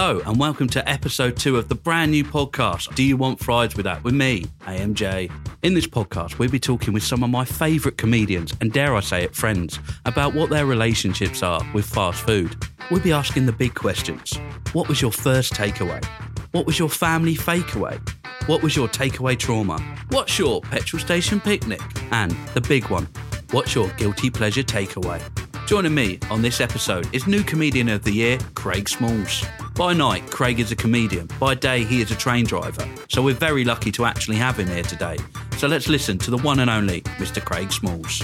Hello, and welcome to episode two of the brand new podcast, Do You Want Fries with That? with me, AMJ. In this podcast, we'll be talking with some of my favourite comedians, and dare I say it, friends, about what their relationships are with fast food. We'll be asking the big questions What was your first takeaway? What was your family fakeaway? What was your takeaway trauma? What's your petrol station picnic? And the big one, what's your guilty pleasure takeaway? Joining me on this episode is new comedian of the year, Craig Smalls. By night, Craig is a comedian. By day, he is a train driver. So we're very lucky to actually have him here today. So let's listen to the one and only Mr. Craig Smalls.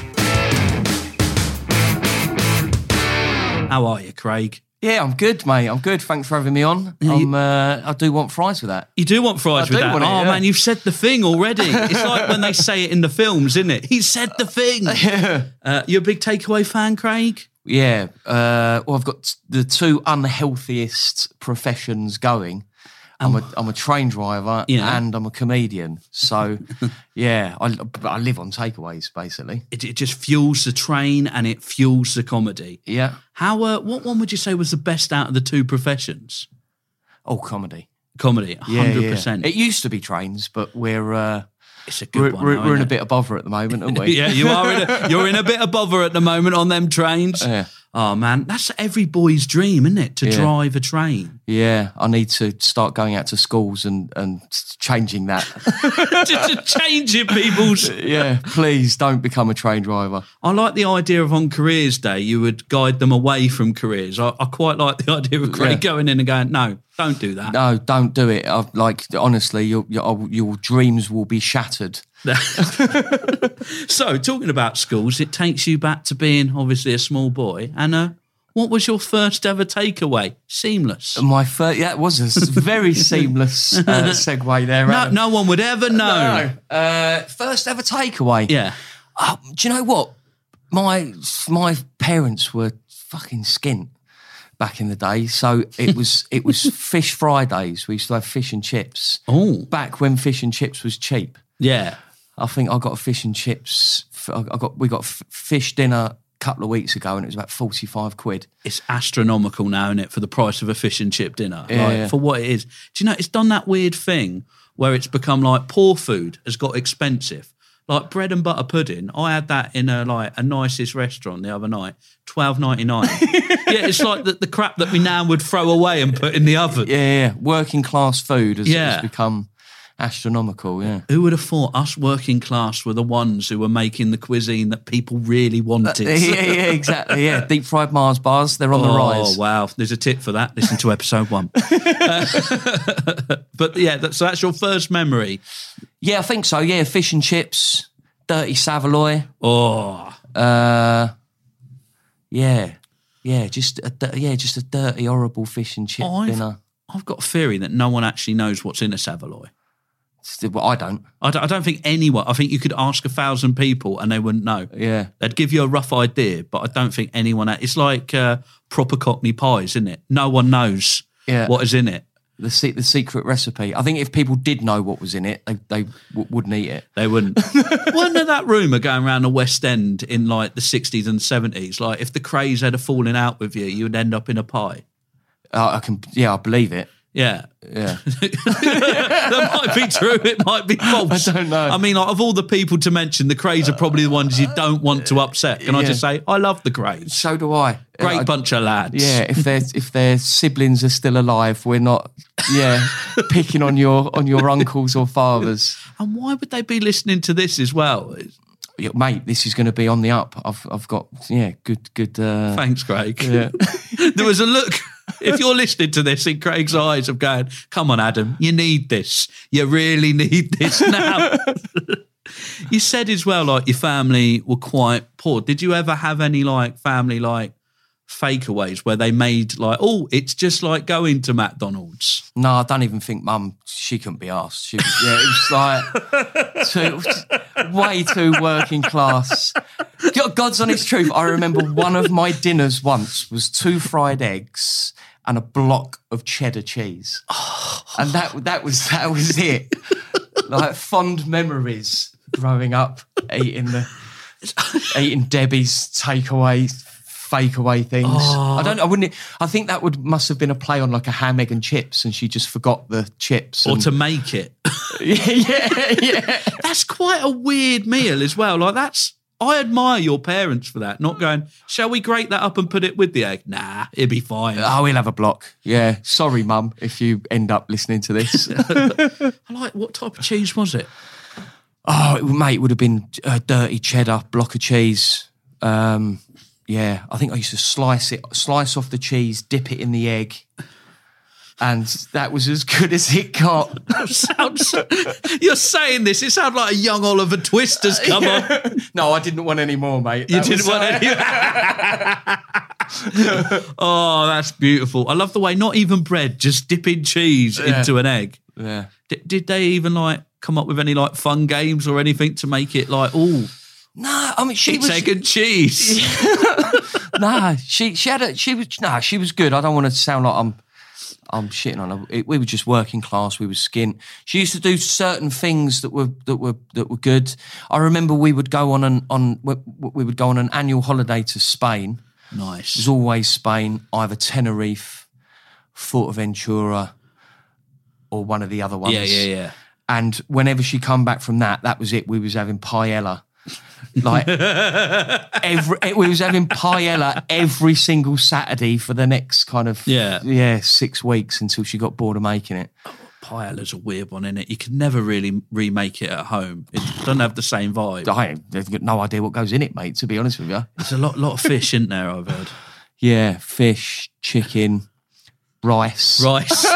How are you, Craig? Yeah, I'm good, mate. I'm good. Thanks for having me on. I'm, uh, I do want fries with that. You do want fries I with do that? want it, oh yeah. man, you've said the thing already. It's like when they say it in the films, isn't it? He said the thing. Uh, you a big takeaway fan, Craig? Yeah. Uh, well, I've got the two unhealthiest professions going. I'm a, I'm a train driver Yeah. and I'm a comedian. So, yeah, I, I live on takeaways, basically. It, it just fuels the train and it fuels the comedy. Yeah. How? Uh, what one would you say was the best out of the two professions? Oh, comedy. Comedy, Yeah, hundred yeah. percent. It used to be trains, but we're uh, It's a good we're, one. we're, we're in a bit of bother at the moment, aren't we? yeah, you are. In a, you're in a bit of bother at the moment on them trains. Yeah. Oh man, that's every boy's dream, isn't it? To Yeah. drive a train. Yeah, I need to start going out to schools and, and changing that. Just changing people's. yeah, please don't become a train driver. I like the idea of on careers day you would guide them away from careers. I, I quite like the idea of Craig Yeah. going in and going, no, don't do that. No, don't do it. i like honestly, your, your your dreams will be shattered. So, talking about schools, it takes you back to being obviously a small boy. And uh, what was your first ever takeaway? Seamless. My first, yeah, it was a very seamless uh, segue there. No, no one would ever know. No. Uh, first ever takeaway. Yeah. Oh, do you know what? My my parents were fucking skint back in the day, so it was it was fish Fridays. We used to have fish and chips. Oh, Back when fish and chips was cheap. yeah. I think I got a fish and chips. I got we got fish dinner a couple of weeks ago, and it was about forty five quid. It's astronomical now, isn't it, for the price of a fish and chip dinner? Yeah, like, yeah. For what it is. Do you know, it's done that weird thing where it's become like poor food has got expensive. Like bread and butter pudding, I had that in a like a nicest restaurant the other night, twelve ninety nine. yeah, it's like the, the crap that we now would throw away and put in the oven. Yeah, yeah, yeah. working class food has, Yeah. has become astronomical. Yeah. Who would have thought us working class were the ones who were making the cuisine that people really wanted? yeah, yeah, exactly. Yeah, deep fried Mars bars, they're on the rise. Oh wow! There's a tip for that. Listen to episode one. Uh, but yeah, that, so that's your first memory. Yeah, I think so. Yeah, fish and chips, dirty Savoy. Oh, Uh, yeah, yeah, just a, yeah, just a dirty, horrible fish and chip I've- dinner. I've got a theory that no one actually knows what's in a Savoy. Still- Well, I don't. I don't, I don't think anyone. I think you could ask a thousand people and they wouldn't know. Yeah, They'd give you a rough idea, but I don't think anyone. It's like uh, proper Cockney pies, isn't it? No one knows Yeah. what is in it. the se- the secret recipe. I think if people did know what was in it, they they w- wouldn't eat it. They wouldn't. Wasn't there that rumour going around the West End in like the 60s and 70s? Like if the Krays had a falling out with you, you would end up in a pie. Uh, I can, yeah, I believe it. Yeah. Yeah, that might be true. It might be false. I don't know. I mean, like, of all the people to mention, the Krays are probably the ones you don't want to upset. Can I Yeah. just say, I love the Krays. so do I. Great I- bunch of lads. Yeah, if their if their siblings are still alive, we're not. Yeah, picking on your on your uncles or fathers. And why would they be listening to this as well? Yeah, mate, this is going to be on the up. I've I've got yeah, good good. Uh, Thanks, Craig. yeah. there was a look. If you're listening to this in Craig's eyes of going, come on, Adam, you need this. You really need this now. you said as well, like your family were quite poor. Did you ever have any like family like fakeaways where they made like, oh, it's just like going to McDonald's? No, I don't even think mum. She couldn't be asked. She was, yeah, it was like too, way too working class. God- God's honest truth. I remember one of my dinners once was two fried eggs and a block of cheddar cheese, oh. and that that was that was it. Like fond memories growing up eating the eating Debbie's takeaway fake away things. Oh. I don't. I wouldn't. I think that would must have been a play on like a ham, egg, and chips, and she just forgot the chips. or and- to make it. yeah, yeah, yeah. That's quite a weird meal as well. Like that's I admire your parents for that. Not going, shall we grate that up and put it with the egg? Nah, it'd be fine. Oh, we'll have a block. Yeah. Sorry, mum, if you end up listening to this. I like what type of cheese was it? oh, it, mate, it would have been uh, dirty cheddar, block of cheese. Um, yeah, I think I used to slice it, slice off the cheese, dip it in the egg. And that was as good as it got. Sounds, you're saying this. It sounds like a young Oliver Twist has come on. no, I didn't want any more, mate. You That didn't was, want uh, any. oh, that's beautiful. I love the way not even bread, just dipping cheese into an egg. Yeah. D- did they even like come up with any like fun games or anything to make it like, oh, No, I mean she it's was. egg and cheese? nah, she she had a she was nah, she was good. I don't want to sound like I'm I'm shitting on her. It, we were just working class. We were skint. She used to do certain things that were that were that were good. I remember we would go on an on we we would go on an annual holiday to Spain. Nice. It was always Spain, either Tenerife, Fuerteventura, or one of the other ones. Yeah, yeah, yeah. And whenever she come back from that, that was it. We was having paella. Like every, we was having paella every single Saturday for the next kind of Yeah. yeah six weeks until she got bored of making it. Oh, paella's a weird one, isn't it? You can never really remake it at home. It doesn't have the same vibe. I have got no idea what goes in it, mate. To be honest with you, There's a lot, lot of fish in there. I've heard yeah, fish, chicken, rice. rice.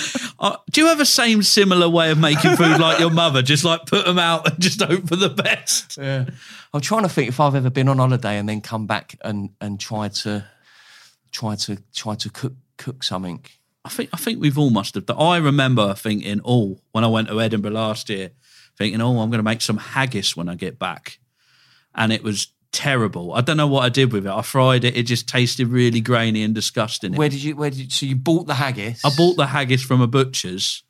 Uh, do you have a same similar way of making food like your mother? Just like put them out and just hope for the best. Yeah. I'm trying to think if I've ever been on holiday and then come back and and try to try to try to cook cook something. I think I think we've all must have. done. I remember thinking, oh, when I went to Edinburgh last year, thinking, oh, I'm going to make some haggis when I get back, and it was terrible. I don't know what I did with it. I fried it. It just tasted really grainy and disgusting. Where did you where did you, so you bought the haggis? I bought the haggis from a butcher's,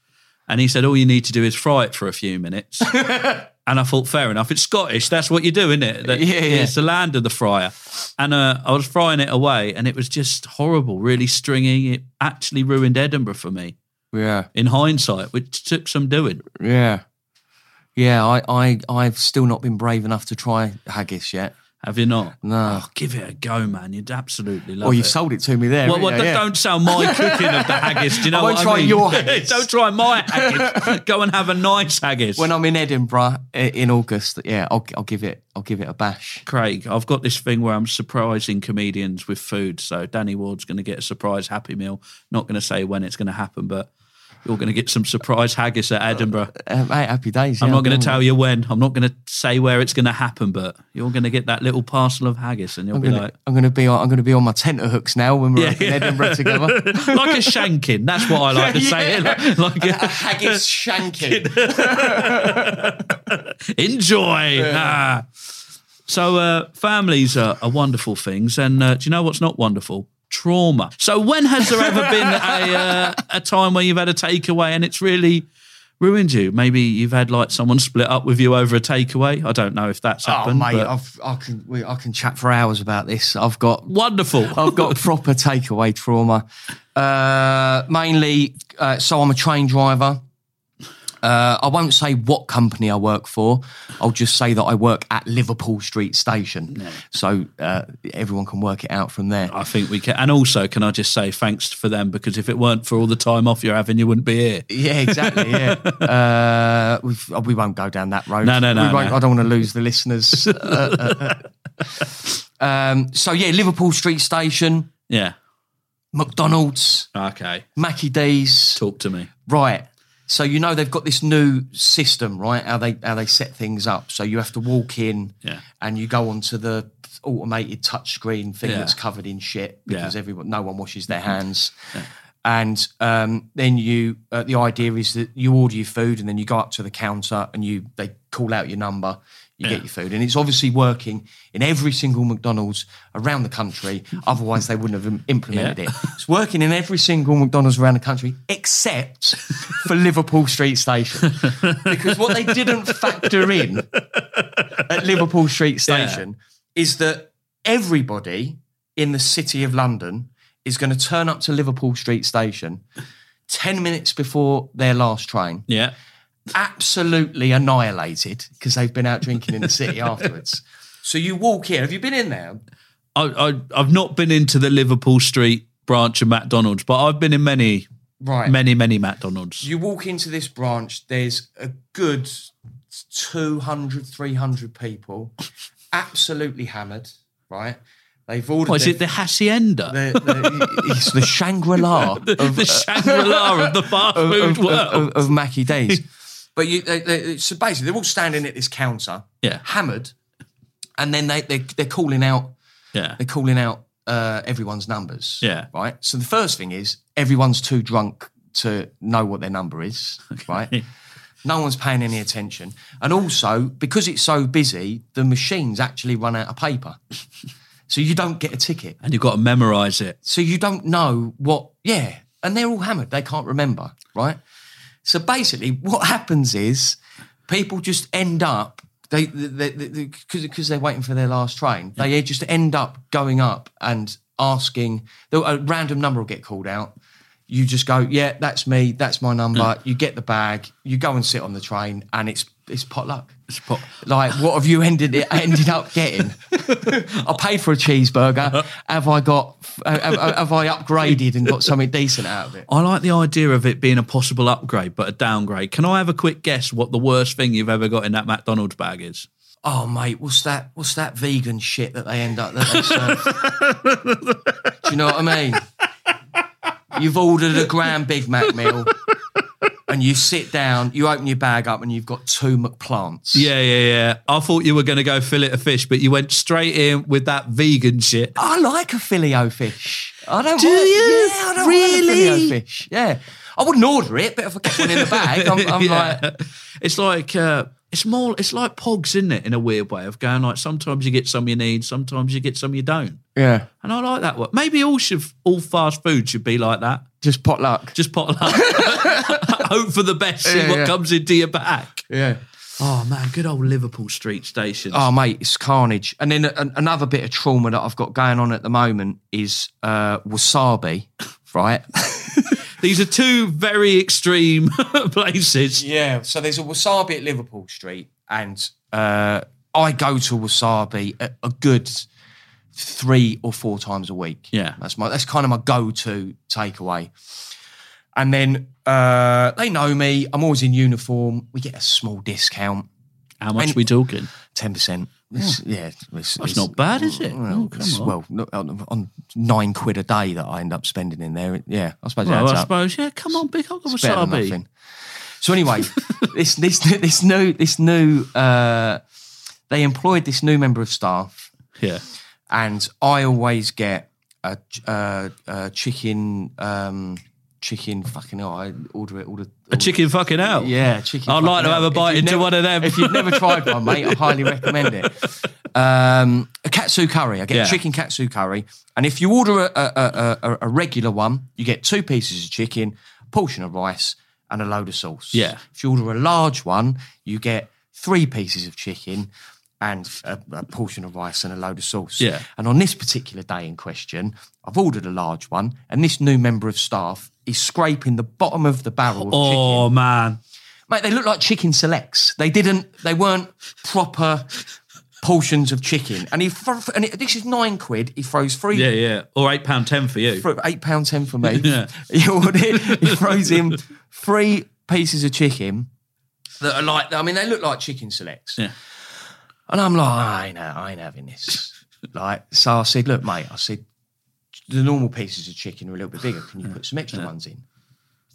and he said all you need to do is fry it for a few minutes. and I thought, fair enough. It's Scottish. That's what you do, isn't it? That- Yeah, yeah. It's the land of the fryer. And uh, I was frying it away, and it was just horrible, really stringy. It actually ruined Edinburgh for me Yeah. in hindsight, which took some doing. Yeah. Yeah, I, I I've still not been brave enough to try haggis yet. Have you not? No. Oh, give it a go, man. You'd absolutely love it. Well, you've sold it to me there. Well, well, you? Yeah. don't sell my cooking of the haggis. Do you know I won't what try I mean? your haggis. don't try my haggis. Go and have a nice haggis. When I'm in Edinburgh in August, yeah, I'll, I'll give it I'll give it a bash. Craig, I've got this thing where I'm surprising comedians with food. So Danny Ward's going to get a surprise Happy Meal. Not going to say when it's going to happen, but you're going to get some surprise haggis at Edinburgh. Uh, mate, happy days. I'm yeah, not going to tell you when. I'm not going to say where it's going to happen, but you're going to get that little parcel of haggis, and you'll I'm be gonna, like, I'm gonna be on I'm gonna be on my tenterhooks now when we're Yeah, up in. Edinburgh together. like a shanking. That's what I like to say. Like, like a a, haggis shanking. enjoy. Ah. So uh, families are, are wonderful things, and uh, do you know what's not wonderful? Trauma. So when has there ever been a uh, a time where you've had a takeaway and it's really ruined you? Maybe you've had like someone split up with you over a takeaway. I don't know if that's happened. Oh happened. mate, but I've, I can we, I can chat for hours about this. I've got wonderful. I've got proper takeaway trauma. Uh, mainly, uh, so I'm a train driver. Uh, I won't say what company I work for. I'll just say that I work at Liverpool Street Station. So uh, everyone can work it out from there. I think we can. And also, can I just say thanks for them because if it weren't for all the time off you're having, you wouldn't be here. Yeah, exactly. Yeah, uh, we've, we won't go down that road. No, no, no, We won't, no. I don't want to lose the listeners. Uh, uh, uh. um, so yeah, Liverpool Street Station, Yeah. McDonald's, Okay. Maccy D's. Talk to me. Right. So you know they've got this new system, right? How they how they set things up. So you have to walk in Yeah. and you go onto the automated touchscreen thing Yeah. that's covered in shit Yeah. because everyone no one washes their hands. And um, then you uh, the idea is that you order your food and then you go up to the counter and you they call out your number, you Yeah. get your food, and it's obviously working in every single McDonald's around the country. Otherwise, they wouldn't have implemented Yeah. it. It's working in every single McDonald's around the country except for Liverpool Street Station. Because what they didn't factor in at Liverpool Street Station is that everybody in the city of London is going to turn up to Liverpool Street Station 10 minutes before their last train, Yeah. Absolutely annihilated because they've been out drinking in the city afterwards. So you walk in. Have you been in there? I, I, I've not been into the Liverpool Street branch of McDonald's, but I've been in many, Right. many, many McDonald's. You walk into this branch, there's a good 200, 300 people, absolutely hammered, right? They've ordered. What is it? The hacienda, the, the, it's the Shangri La of, the Shangri-La of the fast food of, world. of, of Maccy D's. But you, they, they, so basically, they're all standing at this counter, Yeah. hammered, and then they, they they're calling out yeah, they're calling out uh, everyone's numbers. Yeah. Right. So the first thing is everyone's too drunk to know what their number is. Right. No one's paying any attention. And also, because it's so busy, the machines actually run out of paper. So you don't get a ticket. and you've got to memorise it. So you don't know what, yeah. And they're all hammered. They can't remember, right? So basically, what happens is people just end up, they because they, they're waiting for their last train, they just end up going up and asking, a random number will get called out. You just go, yeah, that's me, that's my number. You get the bag, you go and sit on the train, and it's it's potluck. It's pot- Like, what have you ended ended up getting? I paid for a cheeseburger. Have I got? Have, have I upgraded and got something decent out of it? I like the idea of it being a possible upgrade, but a downgrade. Can I have a quick guess what the worst thing you've ever got in that McDonald's bag is? Oh, mate, what's that? What's that vegan shit that they end up that they serve? Do you know what I mean? You've ordered a grand Big Mac meal. And you sit down, you open your bag up, and you've got two McPlants. Yeah, yeah, yeah. I thought you were going to go fillet of fish, but you went straight in with that vegan shit. I like a filet o fish. I don't Do mind, you? Yeah, I don't Really? mind a filet o fish. Yeah. I wouldn't order it, but if I get one in the bag, I'm, I'm Yeah. like, it's like uh, it's more. It's like pogs, isn't it? In a weird way of going like sometimes you get some you need, sometimes you get some you don't, yeah, and I like that. one. Maybe all should all fast food should be like that. just potluck. Just pot luck, hope for the best, see Yeah, what yeah. comes into your back. Yeah. Oh man, good old Liverpool Street Station. Oh, mate, it's carnage. And then a, another bit of trauma that I've got going on at the moment is uh, wasabi, right? These are two very extreme places. Yeah, so there's a wasabi at Liverpool Street, and uh, I go to wasabi a, a good three or four times a week. Yeah. that's my that's kind of my go-to takeaway. And then uh, they know me. I'm always in uniform. We get a small discount, How much And- are we talking? ten percent. Yeah, it's, That's not bad, is it? Well, Oh, come it's- on. well, no- on, on nine quid a day that I end up spending in there. Yeah, I suppose it Well, adds I up. suppose. Yeah, come on, big up the It's better than wasabi. nothing. So anyway, this this this new this new uh, they employed this new member of staff, Yeah. and I always get a, uh a chicken um, chicken fucking hell, I order it all the A chicken fucking hell. yeah chicken. I'd like to have a bite into never- one of them. If you've never tried one, mate, I highly recommend it. Um, a katsu curry. I get Yeah. chicken katsu curry, and if you order a, a, a, a, a regular one, you get two pieces of chicken, a portion of rice, and a load of sauce. Yeah. If you order a large one, you get three pieces of chicken and a, a portion of rice and a load of sauce. Yeah. And on this particular day in question, I've ordered a large one, and this new member of staff is scraping the bottom of the barrel of chicken. Oh man. Mate, they look like chicken selects. They didn't. They weren't proper portions of chicken. And he and it, this is nine quid. He throws three. Yeah, yeah. Or eight pound ten for you. For eight pound ten for me. Yeah. He, ordered- he throws in three pieces of chicken that are like. I mean, they look like chicken selects. Yeah. And I'm like, I ain't, I ain't having this. like, so I said, look, mate. I said, the normal pieces of chicken are a little bit bigger. Can you put some extra ones in?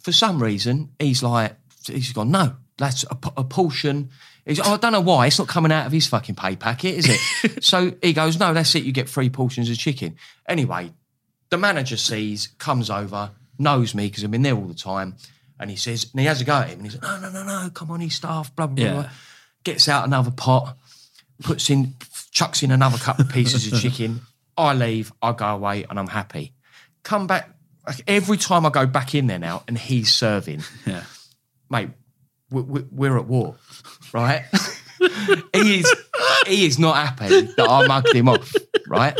For some reason, he's like, he's gone, no, that's a portion. He's, oh, I don't know why. It's not coming out of his fucking pay packet, is it? so he goes, no, that's it. You get three portions of chicken. Anyway, the manager sees, comes over, knows me because I've been there all the time. And he says, and he has a go at him. And he's like, no, no, no, no, come on, he's staff, blah, blah, blah, Yeah. blah. Gets out another pot, puts in, chucks in another couple of pieces of chicken. I leave, I go away, and I'm happy. Come back, like, every time I go back in there now and he's serving, Yeah. mate, we- we're at war, right? he is he is not happy that I mugged him off, right?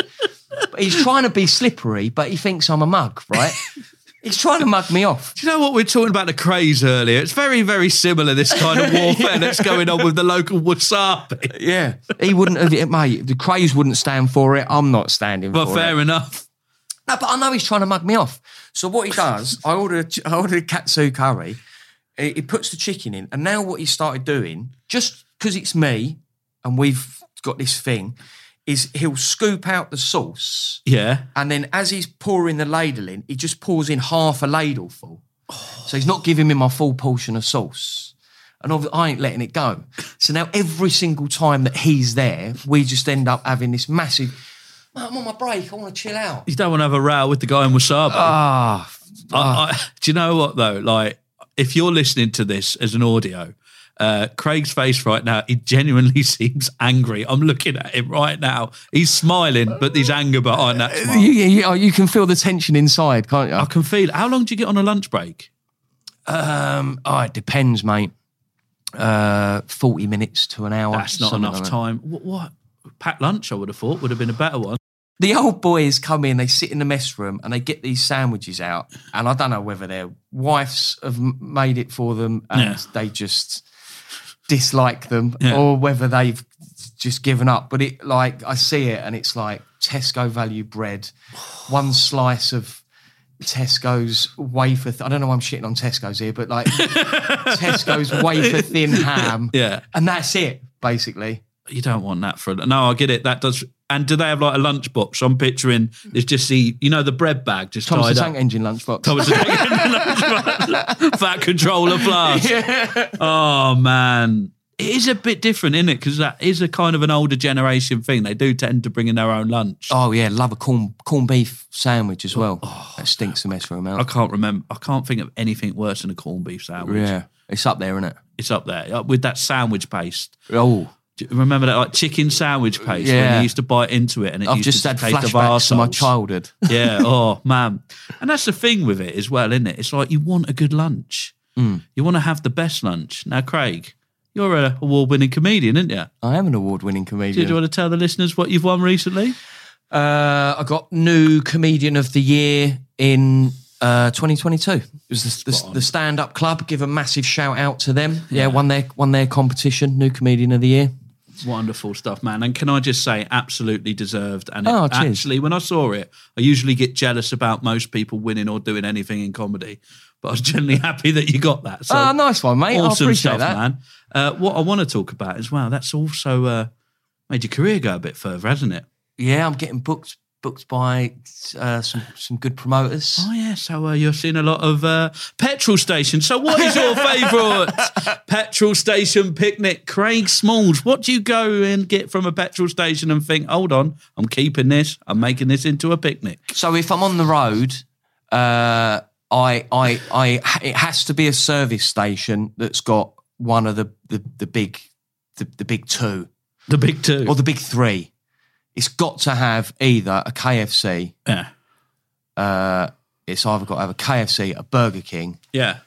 But he's trying to be slippery, but he thinks I'm a mug, right? He's trying to mug me off. Do you know what we are talking about the Krays earlier? It's very, very similar, this kind of warfare that's going on with the local wasabi. Yeah. He wouldn't have, it, mate, the Krays wouldn't stand for it. I'm not standing But for it. But fair enough. No, but I know he's trying to mug me off. So what he does, I ordered, I ordered a katsu curry. He puts the chicken in, and now what he started doing, just because it's me, and we've got this thing, is he'll scoop out the sauce, Yeah. and then as he's pouring the ladle in, he just pours in half a ladle full. So he's not giving me my full portion of sauce. And I ain't letting it go. So now every single time that he's there, we just end up having this massive. "Mate, I'm on my break. I want to chill out. You don't want to have a row with the guy in wasabi. Ah, I, I, do you know what though? Like, if you're listening to this as an audio, uh, Craig's face right now, he genuinely seems angry. I'm looking at him right now. He's smiling, but there's anger behind that smile. you, you, you can feel the tension inside, can't you? I can feel it. How long do you get on a lunch break? Um, oh, it depends, mate. Uh, Forty minutes to an hour. That's not enough like time. What, what? Packed lunch, I would have thought, would have been a better one. The old boys come in, they sit in the mess room, and they get these sandwiches out. And I don't know whether their wives have made it for them and Yeah. they just dislike them, Yeah. or whether they've just given up. But it, like, I see it, and it's like Tesco value bread, one slice of Tesco's wafer. Th- I don't know why I'm shitting on Tesco's here, but like Tesco's wafer thin ham, Yeah. and that's it basically. You don't want that for a no. I get it. That does. And do they have like a lunchbox? I'm picturing there's just the you know the bread bag just Thomas the Tank up. Engine lunchbox. Thomas the Tank Engine lunchbox. Fat controller plus. Oh man, it is a bit different, isn't it? Because that is a kind of an older generation thing. They do tend to bring in their own lunch. Oh yeah, love a corn corned beef sandwich as well. Oh. that stinks the mess room I can't remember. I can't think of anything worse than a corned beef sandwich. Yeah, it's up there, isn't it? It's up there with that sandwich paste. Oh, remember that like chicken sandwich paste when you used to bite into it and it I've used just to had taste of flashbacks to my childhood. Yeah. Oh man. And that's the thing with it as well, isn't it? It's like you want a good lunch. Mm. You want to have the best lunch. Now, Craig, you're a award-winning comedian, aren't you? I am an award-winning comedian. Do you want to tell the listeners what you've won recently? Uh, I got new comedian of the year in uh, 2022. It was the, the, the Stand Up Club. Give a massive shout out to them. Yeah, won their won their competition. New comedian of the year. Wonderful stuff, man. And can I just say, absolutely deserved. And it Oh, actually, when I saw it, I usually get jealous about most people winning or doing anything in comedy. But I was generally happy that you got that. So Ah, nice one, mate. I awesome appreciate stuff, that. man. Uh, what I want to talk about as well, that's also uh, made your career go a bit further, hasn't it? Yeah, I'm getting booked booked by uh, some some good promoters. Oh yeah, so uh, you're seeing a lot of uh, petrol stations. So what is your favourite petrol station picnic? Craig Smalls, what do you go and get from a petrol station and think, hold on, I'm keeping this, I'm making this into a picnic? So if I'm on the road, uh, I, I, I, it has to be a service station that's got one of the the, the big, the, the big two The big two. or the big three. It's got to have either a KFC. yeah. Uh, it's either got to have a KFC, a Burger King, Yeah.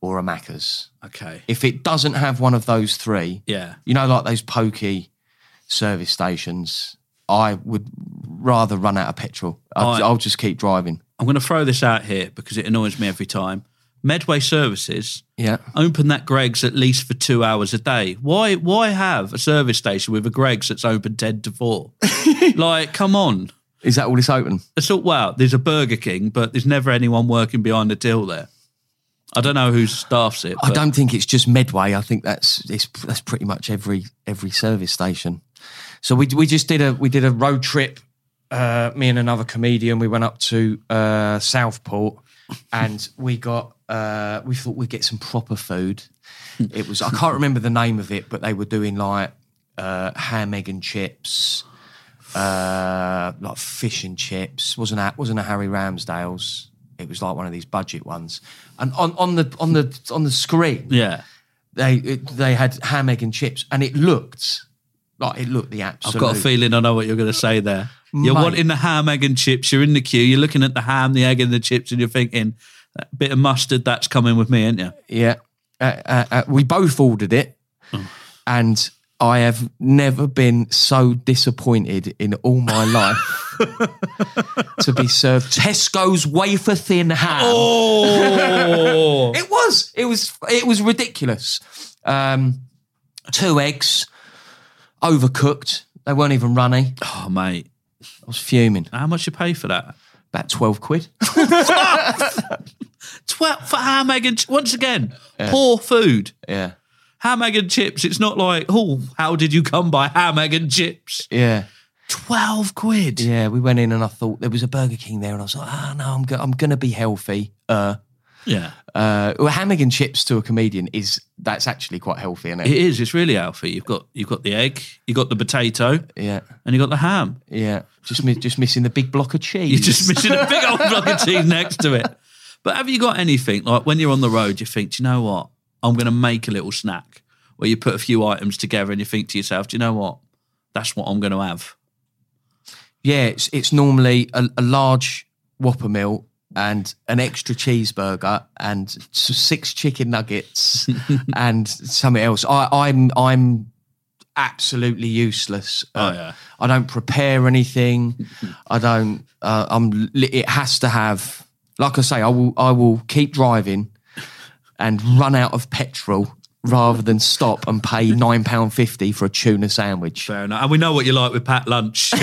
or a Macca's. Okay. If it doesn't have one of those three, Yeah. you know, like those pokey service stations, I would rather run out of petrol. I'll, I'll just keep driving. I'm going to throw this out here because it annoys me every time. Medway Services Yeah. open that Greggs at least for two hours a day. Why? Why have a service station with a Greggs that's open ten to four? like, come on. Is that all it's open? I thought, wow, there's a Burger King, but there's never anyone working behind the till there. I don't know who staffs it. I but- don't think it's just Medway. I think that's it's, that's pretty much every every service station. So we we just did a we did a road trip. Uh, me and another comedian. We went up to uh, Southport, and we got uh, we thought we'd get some proper food. It was I can't remember the name of it, but they were doing like uh, ham, egg, and chips, uh, like fish and chips. wasn't a, wasn't a Harry Ramsden's. It was like one of these budget ones. And on, on the on the on the screen, Yeah. they it, they had ham, egg, and chips, and it looked like it looked the absolute. I've got a feeling I know what you're going to say there. You're Mate. wanting the ham, egg, and chips. You're in the queue. You're looking at the ham, the egg, and the chips, and you're thinking, that bit of mustard, that's coming with me, ain't you? Yeah, uh, uh, uh, we both ordered it, Oh. and I have never been so disappointed in all my life to be served Tesco's wafer thin ham. Oh, It was. It was. It was ridiculous. Um, two eggs, overcooked. They weren't even runny. oh, mate. I was fuming. How much you pay for that? About twelve quid. Twelve for ham, egg, and ch- once again, poor food. yeah. Ham, egg, and chips. It's not like, oh, how did you come by ham, egg, and chips? Yeah. Twelve quid. Yeah. We went in and I thought there was a Burger King there, and I was like, ah, no, I'm go- I'm gonna be healthy. Uh, Yeah. uh, well, ham, egg, and chips to a comedian is that's actually quite healthy, isn't it? It is. It's really healthy. You've got you've got the egg, you've got the potato, yeah. and you got the ham. Yeah. Just mi- just missing the big block of cheese. You're just missing a big old block of cheese next to it. But have you got anything like when you're on the road? You think, do you know what? I'm going to make a little snack where you put a few items together and you think to yourself, do you know what? That's what I'm going to have. Yeah, it's it's normally a, a large Whopper meal and an extra cheeseburger and six chicken nuggets and something else. I, I'm I'm absolutely useless. Oh, Uh, yeah. I don't prepare anything. I don't. Uh, I'm. It has to have. Like I say, I will. I will keep driving and run out of petrol rather than stop and pay nine pound fifty for a tuna sandwich. Fair enough. And we know what you like with pat lunch.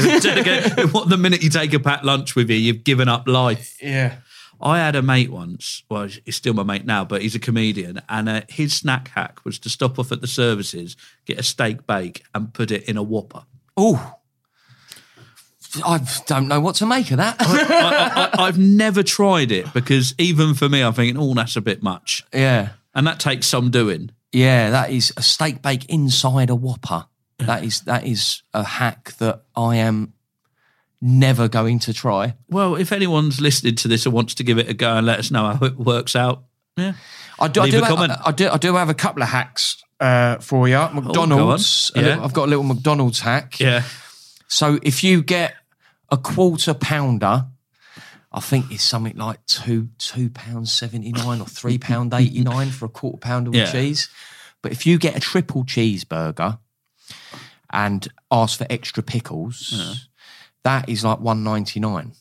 What the minute you take a pat lunch with you, you've given up life. Yeah. I had a mate once. Well, he's still my mate now, but he's a comedian, and uh, his snack hack was to stop off at the services, get a steak bake, and put it in a Whopper. Oh, I don't know what to make of that. I, I've never tried it because even for me, I'm thinking, oh, that's a bit much, yeah, and that takes some doing. Yeah, that is a steak bake inside a Whopper. That is that is a hack that I am never going to try. Well, if anyone's listening to this and wants to give it a go and let us know how it works out, yeah, I do, I Leave do, a have, comment. I, do, I do have a couple of hacks uh, for you. McDonald's. on. a Yeah. little- I've got a little McDonald's hack. yeah, So if you get a quarter pounder, I think it's something like two two pounds seventy nine or three pound eighty nine for a quarter pounder with Yeah. cheese. But if you get a triple cheeseburger and ask for extra pickles, that is like one ninety nine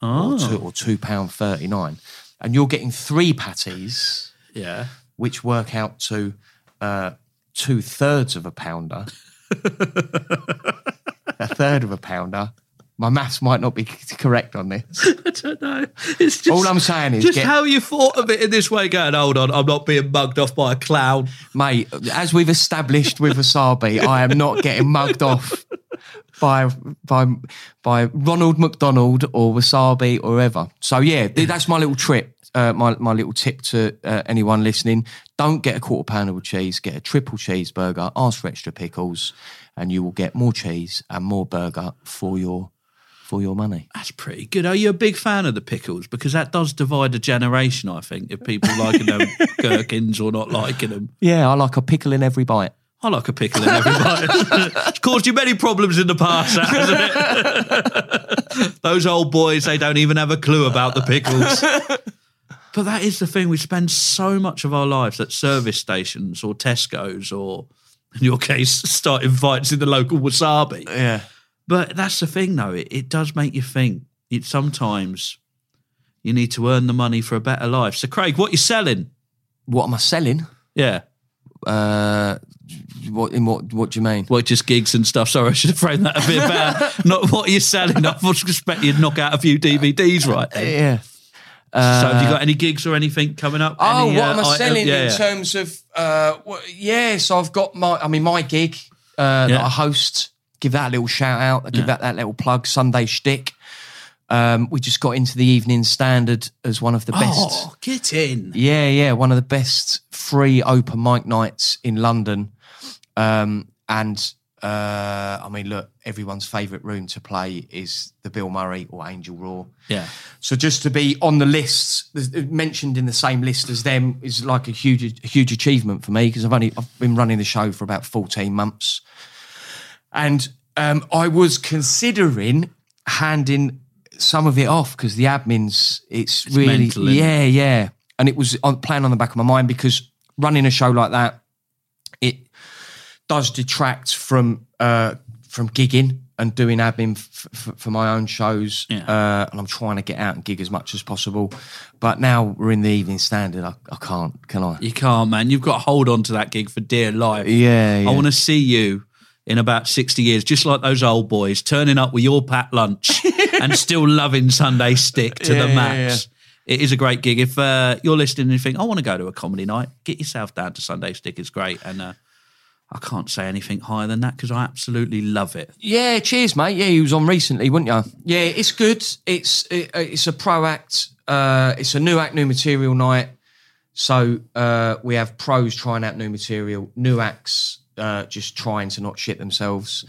oh, or two or two pound thirty nine, and you're getting three patties, yeah. which work out to uh, two thirds of a pounder. a third of a pounder. My maths might not be correct on this. I don't know. It's just, All I'm saying is, just get, how you thought of it in this way. Going, hold on, I'm not being mugged off by a clown. mate, as we've established with Wasabi, I am not getting mugged off by by by Ronald McDonald or Wasabi or ever. So yeah, that's my little trip. Uh, my my little tip to uh, anyone listening: don't get a quarter pounder with cheese. Get a triple cheeseburger. Ask for extra pickles, and you will get more cheese and more burger for your for your money. That's pretty good. Are you a big fan of the pickles? Because that does divide a generation, I think, if people liking them gherkins or not liking them. Yeah, I like a pickle in every bite. I like a pickle in every bite. it's caused you many problems in the past, hasn't it? Those old boys, they don't even have a clue about the pickles. But that is the thing. We spend so much of our lives at service stations or Tesco's or, in your case, starting fights in the local wasabi. Yeah. But that's the thing, though. It, it does make you think. It sometimes you need to earn the money for a better life. So, Craig, what you selling? What am I selling? Yeah. Uh, what in what? What do you mean? Well, just gigs and stuff. Sorry, I should have framed that a bit better. Not what are you selling. I was expecting you'd knock out a few DVDs right then. Yeah. so, have you got any gigs or anything coming up? Oh, Any, what uh, am I item- selling yeah, in yeah. terms of? Uh, yeah, so I've got my. I mean, my gig uh, that I host. Give that a little shout out. Give that that little plug. Sunday shtick. Um, we just got into the Evening Standard as one of the best. Oh, get in. Yeah, yeah, one of the best free open mic nights in London. Um, and uh, I mean, look, everyone's favourite room to play is the Bill Murray or Angel Raw. Yeah. So just to be on the list, mentioned in the same list as them, is like a huge, a huge achievement for me because I've only I've been running the show for about fourteen months, and um, I was considering handing some of it off because the admins, it's, really, mental, yeah, yeah, and it was on playing on the back of my mind because running a show like that, it does detract from uh, from gigging and doing admin f- f- for my own shows. Yeah. Uh, and I'm trying to get out and gig as much as possible. But now we're in the evening standard. I, I can't, can I? You can't, man. You've got to hold on to that gig for dear life. Yeah, yeah. I want to see you in about 60 years, just like those old boys, turning up with your packed lunch and still loving Sunday Stick to Yeah, the yeah, max. It is a great gig. If uh, you're listening and you think, I want to go to a comedy night, get yourself down to Sunday Stick. It's great. And uh, I can't say anything higher than that because I absolutely love it. Yeah, cheers, mate. Yeah, he was on recently, wasn't you? Yeah, it's good. It's it, it's a pro act. Uh, it's a new act, new material night. So uh, we have pros trying out new material, new acts uh, just trying to not shit themselves,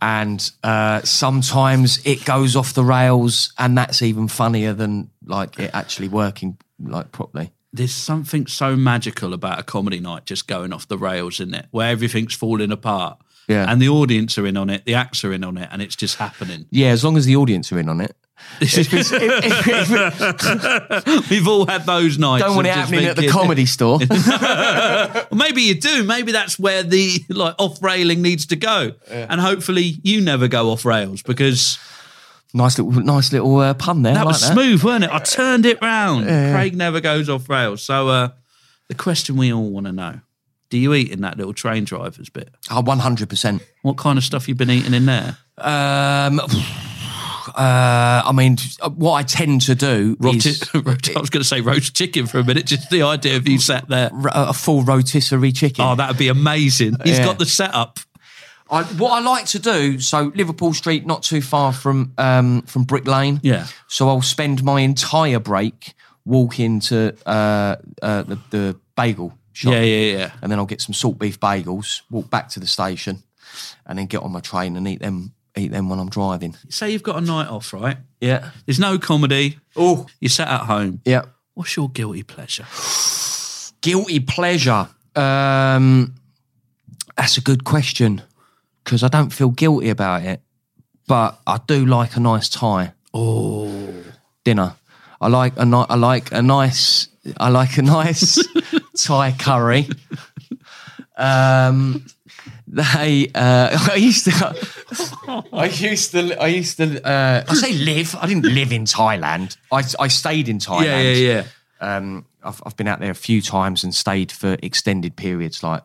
and uh, sometimes it goes off the rails, and that's even funnier than like it actually working like properly. There's something so magical about a comedy night just going off the rails, isn't it? Where everything's falling apart. Yeah. And the audience are in on it, the acts are in on it, and it's just happening. Yeah, as long as the audience are in on it. This is, If- if- we've all had those nights. don't want it happening at the comedy store. Well, maybe you do. Maybe that's where the like off railing needs to go, and hopefully you never go off rails because nice little, nice little uh, pun there. that like was smooth, weren't it? I turned it round. Yeah. Craig never goes off rails. So uh, the question we all want to know: Do you eat in that little train drivers bit? Oh, 100%. What kind of stuff you been eating in there? Um, uh, I mean, what I tend to do Roti- is I was going to say roast chicken for a minute. Just the idea of you sat there. a full rotisserie chicken. Oh, that'd be amazing. He's Yeah. got the setup. I, what I like to do, so Liverpool Street, not too far from um, from Brick Lane. Yeah. So I'll spend my entire break walking to uh, uh, the, the bagel shop. Yeah, yeah, yeah. And then I'll get some salt beef bagels, walk back to the station, and then get on my train and eat them. Eat them when I'm driving. Say you've got a night off, right? Yeah. There's no comedy. Oh. You're sat at home. Yeah. What's your guilty pleasure? Guilty pleasure. Um, that's a good question because I don't feel guilty about it, but I do like a nice Thai Oh, dinner. I like a ni- I like a nice I like a nice Thai curry. Um, they uh, I used to I used to I used to uh, I say live. I didn't live in Thailand. I I stayed in Thailand. yeah, yeah, yeah. Um, I've, I've been out there a few times and stayed for extended periods, like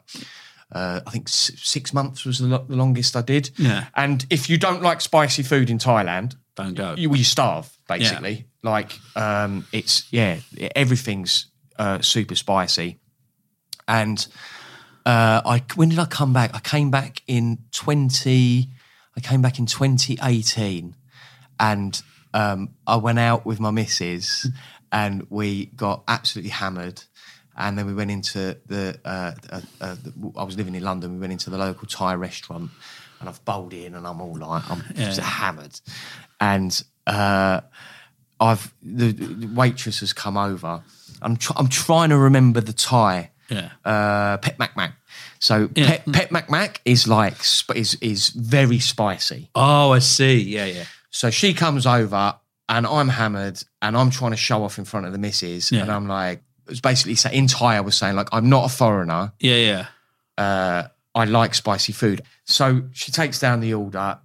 uh, I think six months was the, lo- the longest I did. Yeah. And if you don't like spicy food in Thailand, Don't go. you, you starve basically. Like um, it's yeah, everything's uh, super spicy. And uh, I when did I come back? I came back in twenty. I came back in twenty eighteen, and um, I went out with my missus, and we got absolutely hammered. And then we went into the, uh, uh, uh. I was living in London. We went into the local Thai restaurant, and I've bowled in, and I'm all like, I'm just hammered, and uh, I've the, the waitress has come over. I'm tr- I'm trying to remember the Thai Yeah. uh, Pet Mac Mac. So Yeah. Pet, Pet Mac Mac is like is is very spicy. Oh, I see. Yeah, yeah. So she comes over and I'm hammered and I'm trying to show off in front of the missus Yeah. and I'm like it was basically sa- in Thai I was saying like I'm not a foreigner. Yeah, yeah. Uh, I like spicy food. So she takes down the order,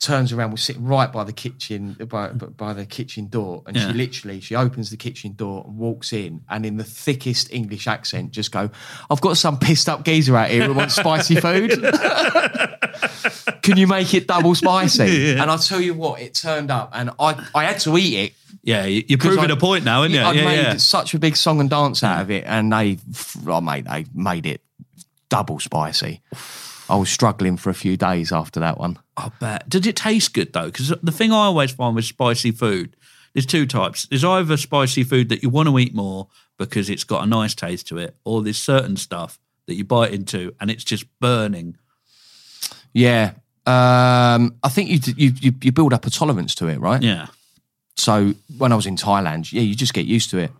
turns around, we're sitting right by the kitchen by, by the kitchen door, and Yeah. she literally she opens the kitchen door and walks in, and in the thickest English accent, just go, "I've got some pissed up geezer out here who wants spicy food. Can you make it double spicy?" And I'll tell you what, it turned up, and I I had to eat it Yeah, you- you're proving I- a point now, aren't you? I'd Yeah, made yeah. such a big song and dance out of it, and they, oh mate, they made it double spicy. I was struggling for a few days after that one. I bet. Did it taste good though? Because the thing I always find with spicy food, there's two types. There's either spicy food that you want to eat more because it's got a nice taste to it, or there's certain stuff that you bite into and it's just burning. Yeah, um, I think you, you you you build up a tolerance to it, right? Yeah. So when I was in Thailand, yeah, you just get used to it.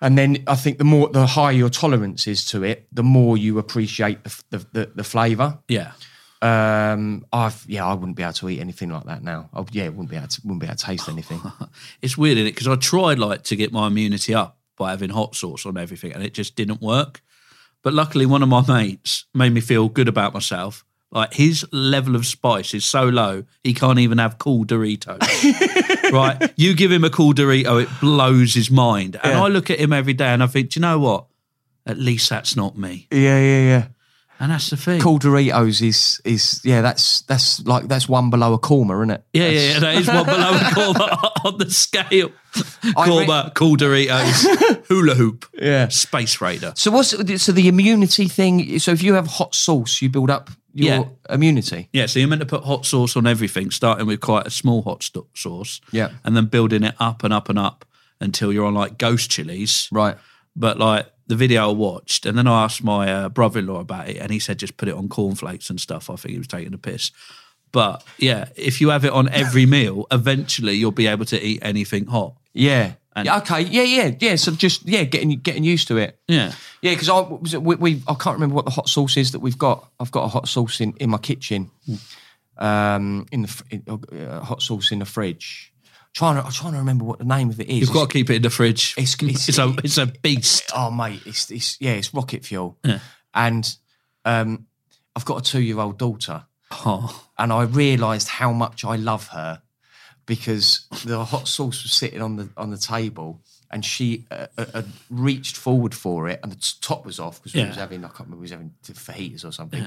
And then I think the more the higher your tolerance is to it, the more you appreciate the the, the, the flavour. Yeah. Um, I've yeah, I wouldn't be able to eat anything like that now. Oh, yeah, wouldn't be able to wouldn't be able to taste anything. It's weird, isn't it? Because I tried like to get my immunity up by having hot sauce on everything and it just didn't work. But luckily, one of my mates made me feel good about myself. Like his level of spice is so low, he can't even have cool Doritos. right? You give him a cool Dorito, it blows his mind. And Yeah. I look at him every day and I think, do you know what? At least that's not me. Yeah, yeah, yeah. And that's the thing. Cool Doritos is is yeah. That's that's like that's one below a Korma, isn't it? Yeah, yeah, yeah, that is one below a Korma on the scale. I Korma, cool Doritos, hula hoop, Yeah. Space Raider. So what's so the immunity thing? So if you have hot sauce, you build up your Yeah. immunity. Yeah, so you're meant to put hot sauce on everything, starting with quite a small hot sto- sauce. Yeah. And then building it up and up and up until you're on like ghost chilies. Right. But like the video I watched, and then I asked my uh, brother in law about it, and he said just put it on cornflakes and stuff. I think he was taking a piss. But yeah, if you have it on every meal, eventually you'll be able to eat anything hot. Yeah. And- yeah. Okay. Yeah. Yeah. Yeah. So just yeah, getting getting used to it. Yeah. Yeah, because I was it, we, we I can't remember what the hot sauce is that we've got. I've got a hot sauce in, in my kitchen, um, in the in, uh, hot sauce in the fridge. Trying to I'm trying to remember what the name of it is. You've got to keep it in the fridge. It's- it's- it's a it's a beast. oh mate, it's it's yeah, it's rocket fuel. Yeah. And um, I've got a two year old daughter, Oh, and I realised how much I love her because the hot sauce was sitting on the on the table. And she uh, uh, reached forward for it, and the top was off because we was having I can't remember we was having fajitas or something.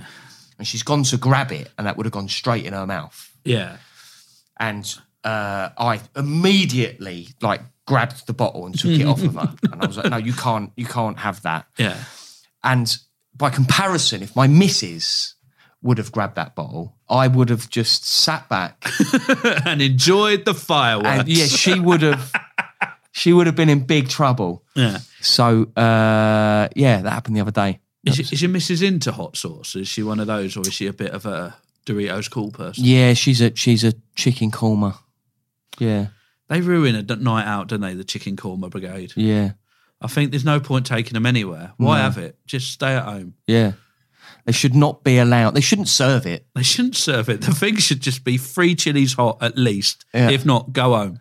And she's gone to grab it, and that would have gone straight in her mouth. yeah. And uh, I immediately like grabbed the bottle and took it off of her, and I was like, "No, you can't, you can't have that." Yeah. And by comparison, if my missus would have grabbed that bottle, I would have just sat back and enjoyed the fireworks. and yeah, she would have she would have been in big trouble. yeah. So uh, yeah, that happened the other day. Is, is your missus into hot sauce? Is she one of those, or is she a bit of a Doritos cool person? Yeah, she's a she's a chicken korma. Yeah, They ruin a night out, don't they? The chicken korma brigade. yeah, I think there's no point taking them anywhere. Why have it? Just stay at home. yeah. They should not be allowed. They shouldn't serve it. They shouldn't serve it. The thing should just be free chilies hot at least. Yeah. If not, go home.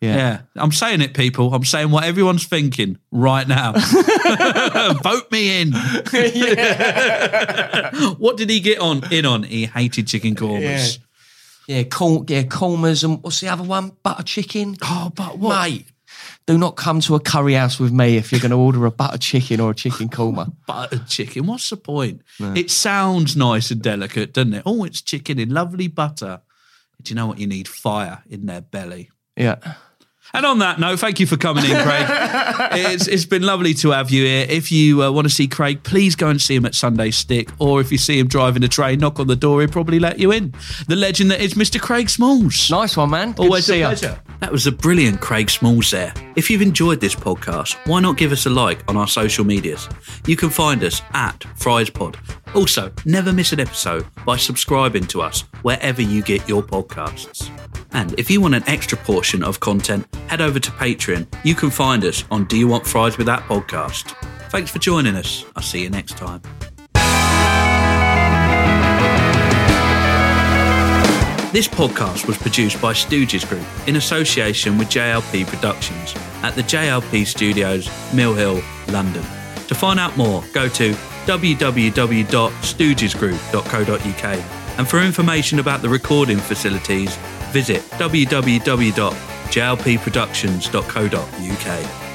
Yeah. Yeah, I'm saying it, people. I'm saying what everyone's thinking right now. Vote me in. what did he get on in on? He hated chicken kormas. Yeah, col- yeah, kormas and what's the other one? Butter chicken. Oh, but what? Mate, do not come to a curry house with me if you're going to order a butter chicken or a chicken korma. Buttered chicken. What's the point? It sounds nice and delicate, doesn't it? Oh, it's chicken in lovely butter. Do you know what you need? Fire in their belly. Yeah. And on that note, thank you for coming in, Craig. it's, it's been lovely to have you here. If you uh, want to see Craig, please go and see him at Sunday Stick. Or if you see him driving a train, knock on the door, he'll probably let you in. The legend that is Mr. Craig Smalls. Nice one, man. Good Always a pleasure. That was a brilliant Craig Smalls there. If you've enjoyed this podcast, why not give us a like on our social medias? You can find us at FriesPod. Also, never miss an episode by subscribing to us wherever you get your podcasts. And if you want an extra portion of content, head over to Patreon. You can find us on Do You Want Fries with That podcast. Thanks for joining us. I'll see you next time. This podcast was produced by Stooges Group in association with JLP Productions at the JLP Studios, Mill Hill, London. To find out more, go to www.stoogesgroup.co.uk and for information about the recording facilities, visit www.jlpproductions.co.uk.